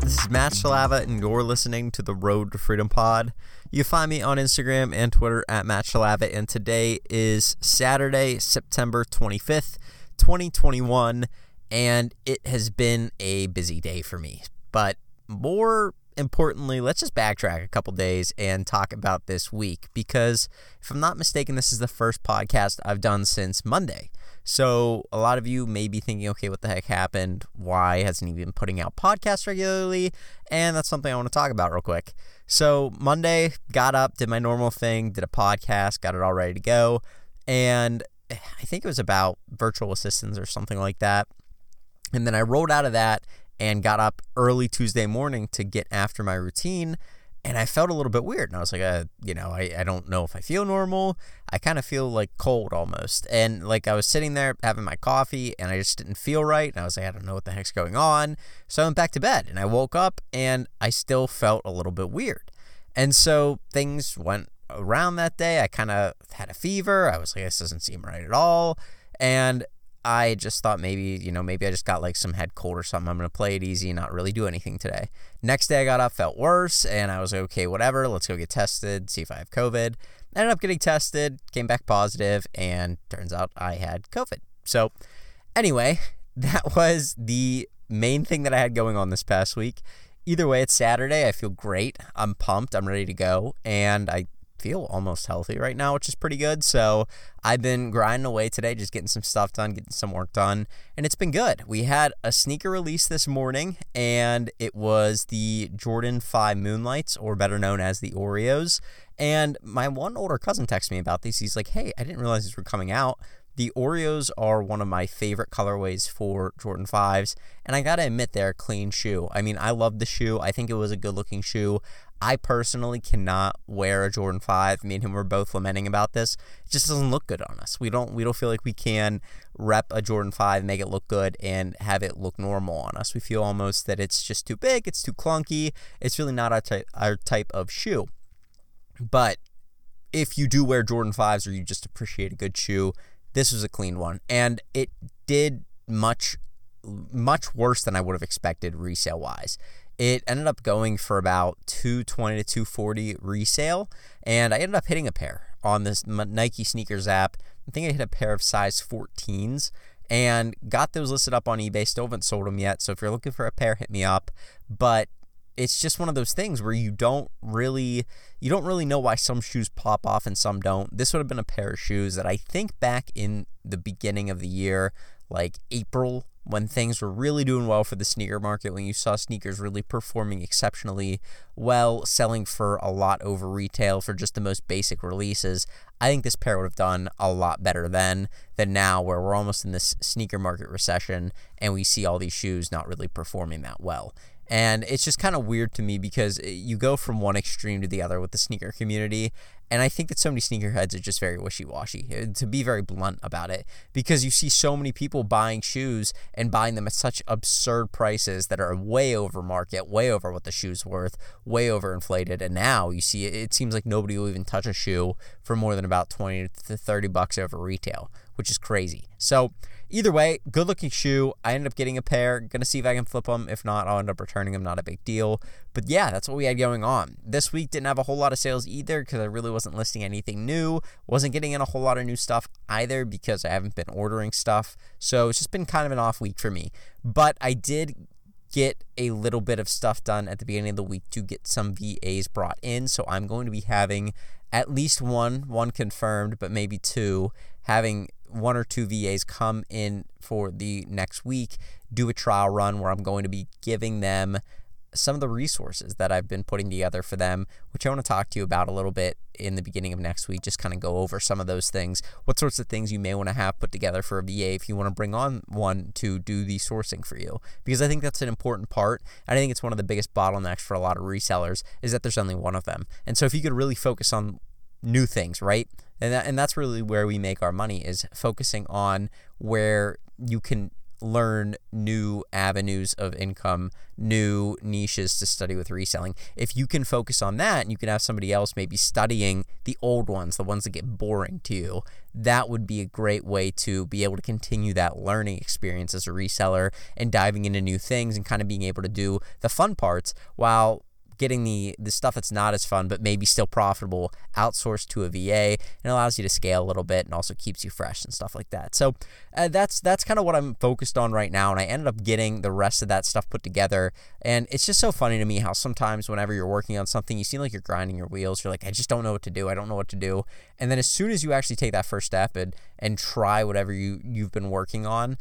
This is Matt Shalava, and you're listening to the Road to Freedom Pod. You find me on Instagram and Twitter at Matt Shalava, and today is Saturday, September 25th, 2021, and it has been a busy day for me. But more importantly, let's just backtrack a couple days and talk about this week because if I'm not mistaken, this is the first podcast I've done since Monday. So a lot of you may be thinking, okay, what the heck happened? Why hasn't he been putting out podcasts regularly? And that's something I want to talk about real quick. So Monday, got up, did my normal thing, did a podcast, got it all ready to go. And I think it was about virtual assistants or something like that. And then I rolled out of that and got up early Tuesday morning to get after my routine. And I felt a little bit weird. And I was like, uh, you know, I, I don't know if I feel normal. I kind of feel like cold almost. And like I was sitting there having my coffee and I just didn't feel right. And I was like, I don't know what the heck's going on. So I went back to bed and I woke up and I still felt a little bit weird. And so things went around that day. I kind of had a fever. I was like, this doesn't seem right at all. And I just thought maybe, you know, maybe I just got like some head cold or something. I'm going to play it easy and not really do anything today. Next day I got up, felt worse, and I was like, okay, whatever. Let's go get tested, see if I have COVID. Ended up getting tested, came back positive, and turns out I had COVID. So, anyway, that was the main thing that I had going on this past week. Either way, it's Saturday. I feel great. I'm pumped. I'm ready to go. And I feel almost healthy right now, which is pretty good. So I've been grinding away today, just getting some stuff done, getting some work done, and it's been good. We had a sneaker release this morning, and it was the Jordan 5 Moonlights, or better known as the Oreos. And my one older cousin texted me about these. He's like, hey, I didn't realize these were coming out. The Oreos are one of my favorite colorways for Jordan 5s, and I gotta admit, they're a clean shoe. I mean, I love the shoe. I think it was a good looking shoe. I personally cannot wear a Jordan 5. Me and him were both lamenting about this. It just doesn't look good on us. We don't we don't feel like we can rep a Jordan 5, make it look good and have it look normal on us. We feel almost that it's just too big, it's too clunky. It's really not our type our type of shoe. But if you do wear Jordan 5s or you just appreciate a good shoe, this was a clean one, and it did much much worse than I would have expected resale wise. It ended up going for about 220 to 240 resale, and I ended up hitting a pair on this Nike sneakers app. I think I hit a pair of size 14s and got those listed up on eBay. Still haven't sold them yet, so if you're looking for a pair, hit me up. But it's just one of those things where you don't really you don't really know why some shoes pop off and some don't. This would have been a pair of shoes that I think back in the beginning of the year, like April, when things were really doing well for the sneaker market, when you saw sneakers really performing exceptionally well, selling for a lot over retail for just the most basic releases, I think this pair would have done a lot better then than now, where we're almost in this sneaker market recession and we see all these shoes not really performing that well. And it's just kind of weird to me because you go from one extreme to the other with the sneaker community. And I think that so many sneakerheads are just very wishy washy, uh, to be very blunt about it, because you see so many people buying shoes and buying them at such absurd prices that are way over market, way over what the shoe's worth, way over inflated. And now you see it seems like nobody will even touch a shoe for more than about 20 to 30 bucks over retail, which is crazy. So, Either way, good looking shoe. I ended up getting a pair. Gonna see if I can flip them. If not, I'll end up returning them. Not a big deal. But yeah, that's what we had going on. This week didn't have a whole lot of sales either because I really wasn't listing anything new. Wasn't getting in a whole lot of new stuff either because I haven't been ordering stuff. So it's just been kind of an off week for me. But I did get a little bit of stuff done at the beginning of the week to get some VAs brought in. So I'm going to be having at least one, one confirmed, but maybe two, having one or two VAs come in for the next week, do a trial run where I'm going to be giving them some of the resources that I've been putting together for them, which I want to talk to you about a little bit in the beginning of next week. Just kind of go over some of those things, what sorts of things you may want to have put together for a VA if you want to bring on one to do the sourcing for you. Because I think that's an important part. And I think it's one of the biggest bottlenecks for a lot of resellers is that there's only one of them. And so if you could really focus on new things, right? And that, and that's really where we make our money is focusing on where you can learn new avenues of income, new niches to study with reselling. If you can focus on that and you can have somebody else maybe studying the old ones, the ones that get boring to you, that would be a great way to be able to continue that learning experience as a reseller and diving into new things and kind of being able to do the fun parts while getting the the stuff that's not as fun but maybe still profitable outsourced to a VA and allows you to scale a little bit and also keeps you fresh and stuff like that. So uh, that's that's kind of what I'm focused on right now and I ended up getting the rest of that stuff put together and it's just so funny to me how sometimes whenever you're working on something you seem like you're grinding your wheels you're like I just don't know what to do. I don't know what to do. And then as soon as you actually take that first step and and try whatever you you've been working on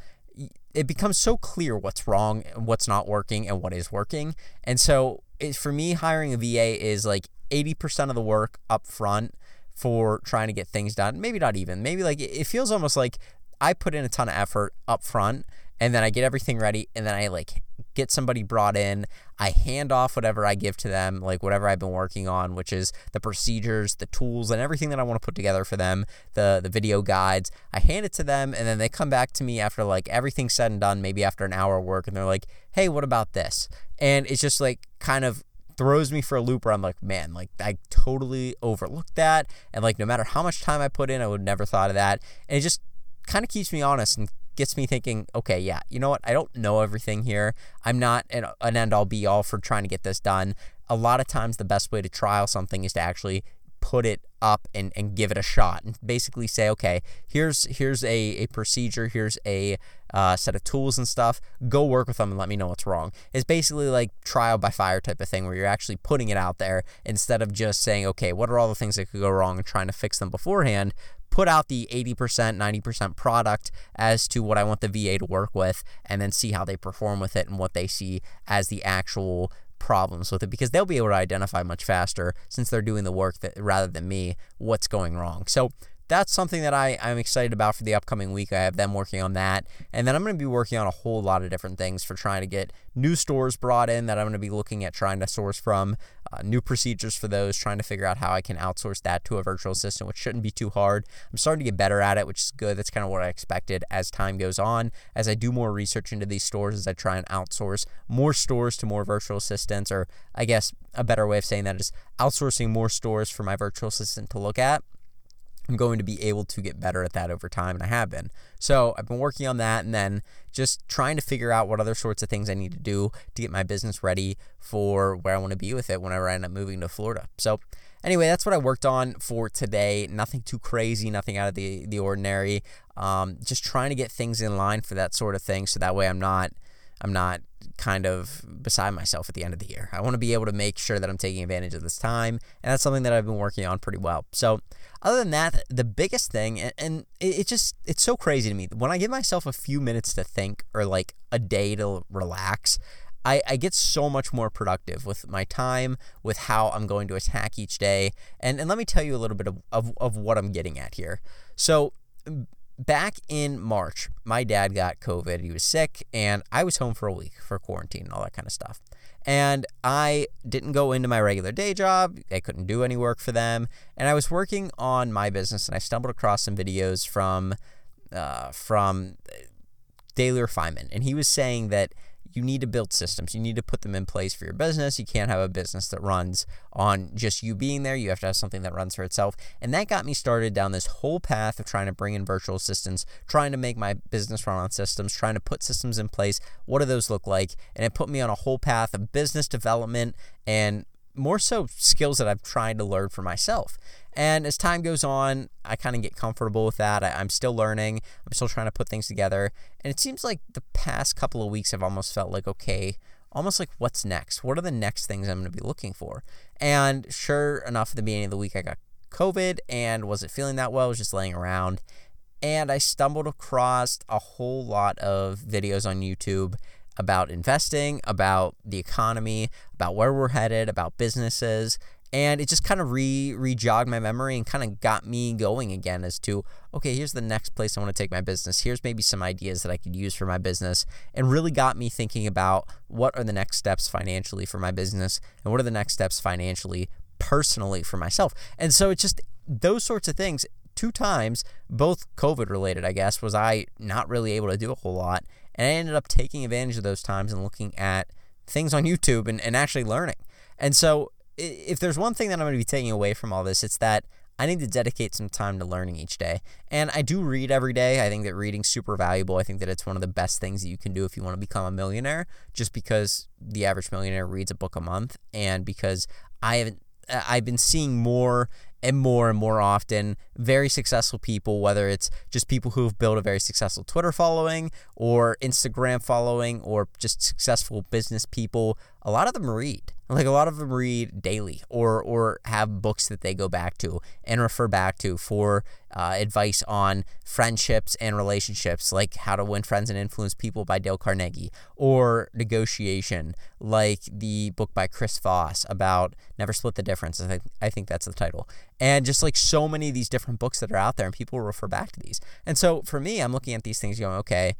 it becomes so clear what's wrong, and what's not working, and what is working. And so it, for me, hiring a VA is like 80% of the work up front for trying to get things done. Maybe not even. Maybe like it feels almost like I put in a ton of effort up front and then I get everything ready and then I like get somebody brought in. I hand off whatever I give to them, like whatever I've been working on, which is the procedures, the tools, and everything that I want to put together for them, the the video guides. I hand it to them and then they come back to me after like everything's said and done, maybe after an hour of work, and they're like, Hey, what about this? And it's just like kind of throws me for a loop where I'm like, man, like I totally overlooked that. And like no matter how much time I put in, I would never thought of that. And it just kind of keeps me honest and gets me thinking, okay, yeah, you know what? I don't know everything here. I'm not an, an end all be all for trying to get this done. A lot of times, the best way to trial something is to actually put it up and, and give it a shot and basically say, okay, here's here's a, a procedure, here's a uh, set of tools and stuff. Go work with them and let me know what's wrong. It's basically like trial by fire type of thing where you're actually putting it out there instead of just saying, okay, what are all the things that could go wrong and trying to fix them beforehand put out the 80%, 90% product as to what I want the VA to work with and then see how they perform with it and what they see as the actual problems with it because they'll be able to identify much faster since they're doing the work that rather than me what's going wrong. So that's something that I, I'm excited about for the upcoming week. I have them working on that. And then I'm going to be working on a whole lot of different things for trying to get new stores brought in that I'm going to be looking at trying to source from, uh, new procedures for those, trying to figure out how I can outsource that to a virtual assistant, which shouldn't be too hard. I'm starting to get better at it, which is good. That's kind of what I expected as time goes on. As I do more research into these stores, as I try and outsource more stores to more virtual assistants, or I guess a better way of saying that is outsourcing more stores for my virtual assistant to look at. I'm going to be able to get better at that over time, and I have been. So I've been working on that and then just trying to figure out what other sorts of things I need to do to get my business ready for where I want to be with it whenever I end up moving to Florida. So anyway, that's what I worked on for today. Nothing too crazy, nothing out of the, the ordinary. Um, just trying to get things in line for that sort of thing so that way I'm not I'm not kind of beside myself at the end of the year. I want to be able to make sure that I'm taking advantage of this time, and that's something that I've been working on pretty well. So, other than that, the biggest thing, and, and it, it just it's so crazy to me when I give myself a few minutes to think or like a day to relax. I, I get so much more productive with my time, with how I'm going to attack each day. And, and let me tell you a little bit of, of, of what I'm getting at here. So, back in March, my dad got COVID. He was sick, and I was home for a week for quarantine and all that kind of stuff. And I didn't go into my regular day job. I couldn't do any work for them. And I was working on my business, and I stumbled across some videos from uh, from Daily Refinement, and he was saying that you need to build systems. You need to put them in place for your business. You can't have a business that runs on just you being there. You have to have something that runs for itself. And that got me started down this whole path of trying to bring in virtual assistants, trying to make my business run on systems, trying to put systems in place. What do those look like? And it put me on a whole path of business development and more so skills that I've tried to learn for myself. And as time goes on, I kind of get comfortable with that. I, am still learning. I'm still trying to put things together. And it seems like the past couple of weeks have almost felt like, okay, almost like what's next? What are the next things I'm going to be looking for? And sure enough, at the beginning of the week, I got COVID and wasn't feeling that well. I was just laying around. And I stumbled across a whole lot of videos on YouTube about investing, about the economy, about where we're headed, about businesses, and it just kind of re re-jogged my memory and kind of got me going again as to okay here's the next place i want to take my business. Here's maybe some ideas that i could use for my business and really got me thinking about what are the next steps financially for my business and what are the next steps financially personally for myself. And so it's just those sorts of things two times, both COVID related, I guess, was I not really able to do a whole lot. And I ended up taking advantage of those times and looking at things on YouTube and, and actually learning. And so, if there's one thing that I'm going to be taking away from all this, it's that I need to dedicate some time to learning each day. And I do read every day. I think that reading's super valuable. I think that it's one of the best things that you can do if you want to become a millionaire, just because the average millionaire reads a book a month and because I haven't I've been seeing more and more and more often very successful people, whether it's just people who have built a very successful Twitter following or Instagram following or just successful business people, a lot of them read. Like a lot of them read daily or or have books that they go back to and refer back to for uh, advice on friendships and relationships, like How to Win Friends and Influence People by Dale Carnegie, or Negotiation, like the book by Chris Voss about Never Split the Difference. I think I think that's the title. And just like so many of these different books that are out there, and people refer back to these. And so for me, I'm looking at these things going, okay,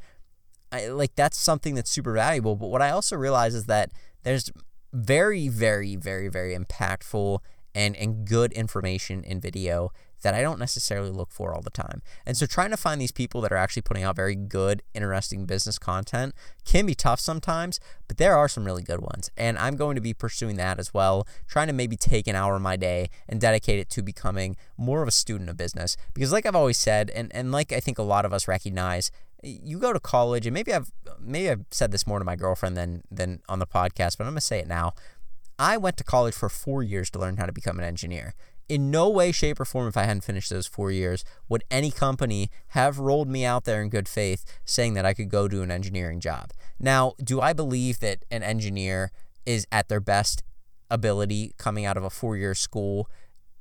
I, like that's something that's super valuable. But what I also realize is that there's very, very, very, very impactful and, and good information in video that I don't necessarily look for all the time. And so trying to find these people that are actually putting out very good, interesting business content can be tough sometimes, but there are some really good ones. And I'm going to be pursuing that as well, trying to maybe take an hour of my day and dedicate it to becoming more of a student of business. Because like I've always said, and, and like I think a lot of us recognize, you go to college and maybe I've maybe I've said this more to my girlfriend than than on the podcast, but I'm gonna say it now. I went to college for four years to learn how to become an engineer. In no way, shape, or form, if I hadn't finished those four years, would any company have rolled me out there in good faith saying that I could go do an engineering job. Now, do I believe that an engineer is at their best ability coming out of a four year school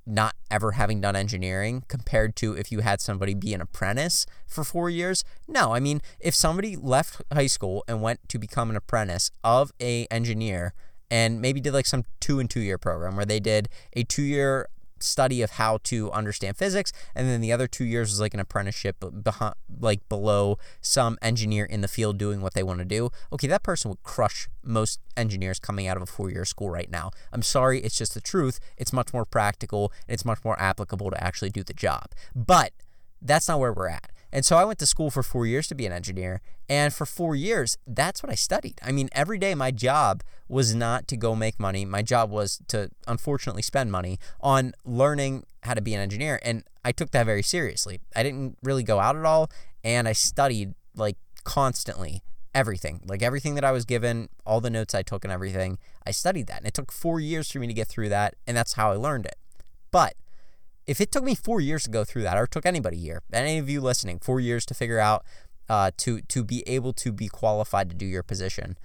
not ever having done engineering compared to if you had somebody be an apprentice for four years? No i mean if somebody left high school and went to become an apprentice of a engineer and maybe did like some two and two year program where they did a two year study of how to understand physics, and then the other two years was like an apprenticeship behind, like below some engineer in the field doing what they want to do. Okay, that person would crush most engineers coming out of a four-year school right now. I'm sorry, it's just the truth. It's much more practical and it's much more applicable to actually do the job. But that's not where we're at. And so I went to school for four years to be an engineer. And for four years, that's what I studied. I mean, every day my job was not to go make money. My job was to, unfortunately, spend money on learning how to be an engineer. And I took that very seriously. I didn't really go out at all. And I studied like constantly everything. Like everything that I was given, all the notes I took and everything, I studied that. And it took four years for me to get through that. And that's how I learned it. But if it took me four years to go through that, or it took anybody here, any of you listening, four years to figure out uh, to to be able to be qualified to do your position,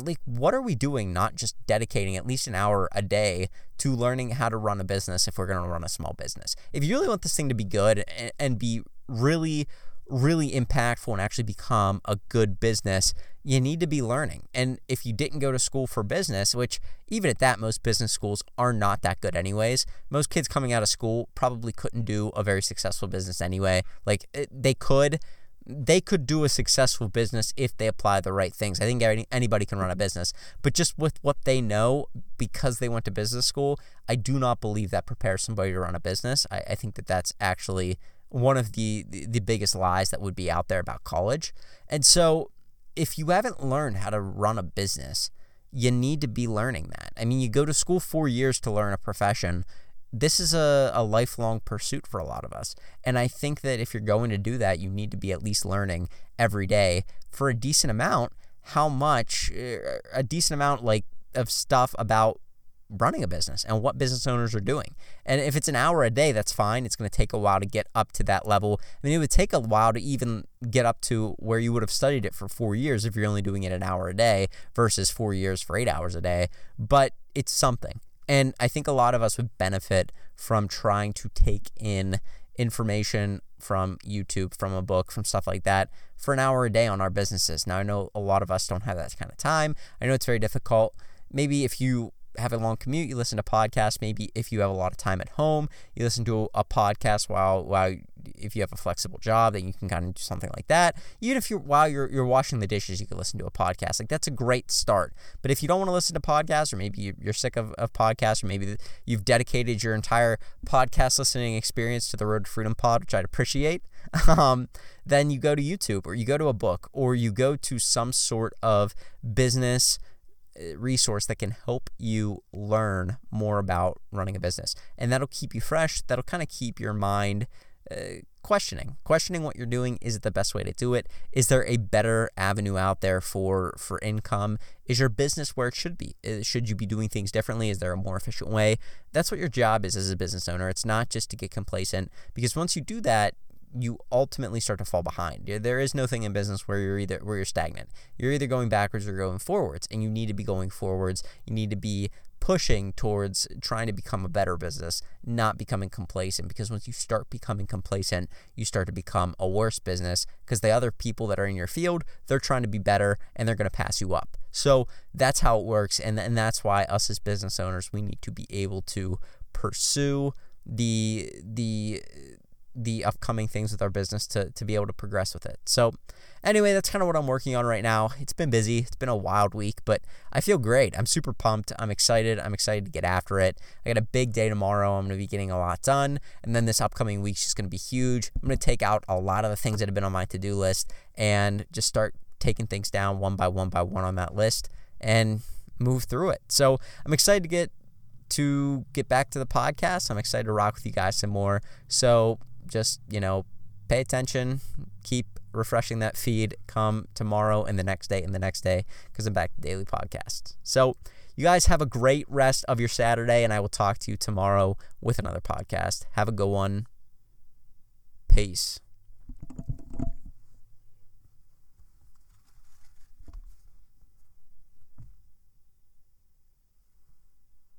like what are we doing? Not just dedicating at least an hour a day to learning how to run a business if we're going to run a small business. If you really want this thing to be good and, and be really really impactful and actually become a good business, you need to be learning. And if you didn't go to school for business, which even at that, most business schools are not that good, anyways, most kids coming out of school probably couldn't do a very successful business anyway. Like eh, they could. They could do a successful business if they apply the right things. I think anybody can run a business, but just with what they know because they went to business school, I do not believe that prepares somebody to run a business. I, I think that that's actually one of the, the, biggest lies that would be out there about college. And so if you haven't learned how to run a business, you need to be learning that. I mean, you go to school four years to learn a profession. This is a, a lifelong pursuit for a lot of us. And I think that if you're going to do that, you need to be at least learning every day for a decent amount how much, er, a decent amount like of stuff about running a business and what business owners are doing. And if it's an hour a day, that's fine. It's going to take a while to get up to that level. I mean, it would take a while to even get up to where you would have studied it for four years if you're only doing it an hour a day versus four years for eight hours a day. But it's something. And I think a lot of us would benefit from trying to take in information from YouTube, from a book, from stuff like that for an hour a day on our businesses. Now, I know a lot of us don't have that kind of time. I know it's very difficult. Maybe if you have a long commute, you listen to podcasts. Maybe if you have a lot of time at home, you listen to a podcast while while if you have a flexible job, then you can kind of do something like that. Even if you're while you're you're washing the dishes, you can listen to a podcast. Like that's a great start. But if you don't want to listen to podcasts, or maybe you're sick of, of podcasts, or maybe you've dedicated your entire podcast listening experience to the Road to Freedom Pod, which I'd appreciate, um, then you go to YouTube, or you go to a book, or you go to some sort of business resource that can help you learn more about running a business. And that'll keep you fresh. That'll kind of keep your mind uh, questioning, questioning what you're doing. Is it the best way to do it? Is there a better avenue out there for for income? Is your business where it should be? Uh, should you be doing things differently? Is there a more efficient way? That's what your job is as a business owner. It's not just to get complacent because once you do that, you ultimately start to fall behind. There is no thing in business where you're either where you're stagnant. You're either going backwards or going forwards, and you need to be going forwards. You need to be pushing towards trying to become a better business, not becoming complacent. Because once you start becoming complacent, you start to become a worse business because the other people that are in your field, they're trying to be better and they're going to pass you up. So that's how it works. And, and that's why us as business owners, we need to be able to pursue the the the upcoming things with our business to, to be able to progress with it. So, anyway, that's kind of what I'm working on right now. It's been busy, it's been a wild week, but I feel great. I'm super pumped. I'm excited. I'm excited to get after it. I got a big day tomorrow. I'm going to be getting a lot done. And then this upcoming week's just going to be huge. I'm going to take out a lot of the things that have been on my to do list and just start taking things down one by one by one on that list and move through it. So, I'm excited to get to get back to the podcast. I'm excited to rock with you guys some more. So, just, you know, pay attention, keep refreshing that feed come tomorrow and the next day and the next day because I'm back to daily podcasts. So, you guys have a great rest of your Saturday, and I will talk to you tomorrow with another podcast. Have a good one. Peace.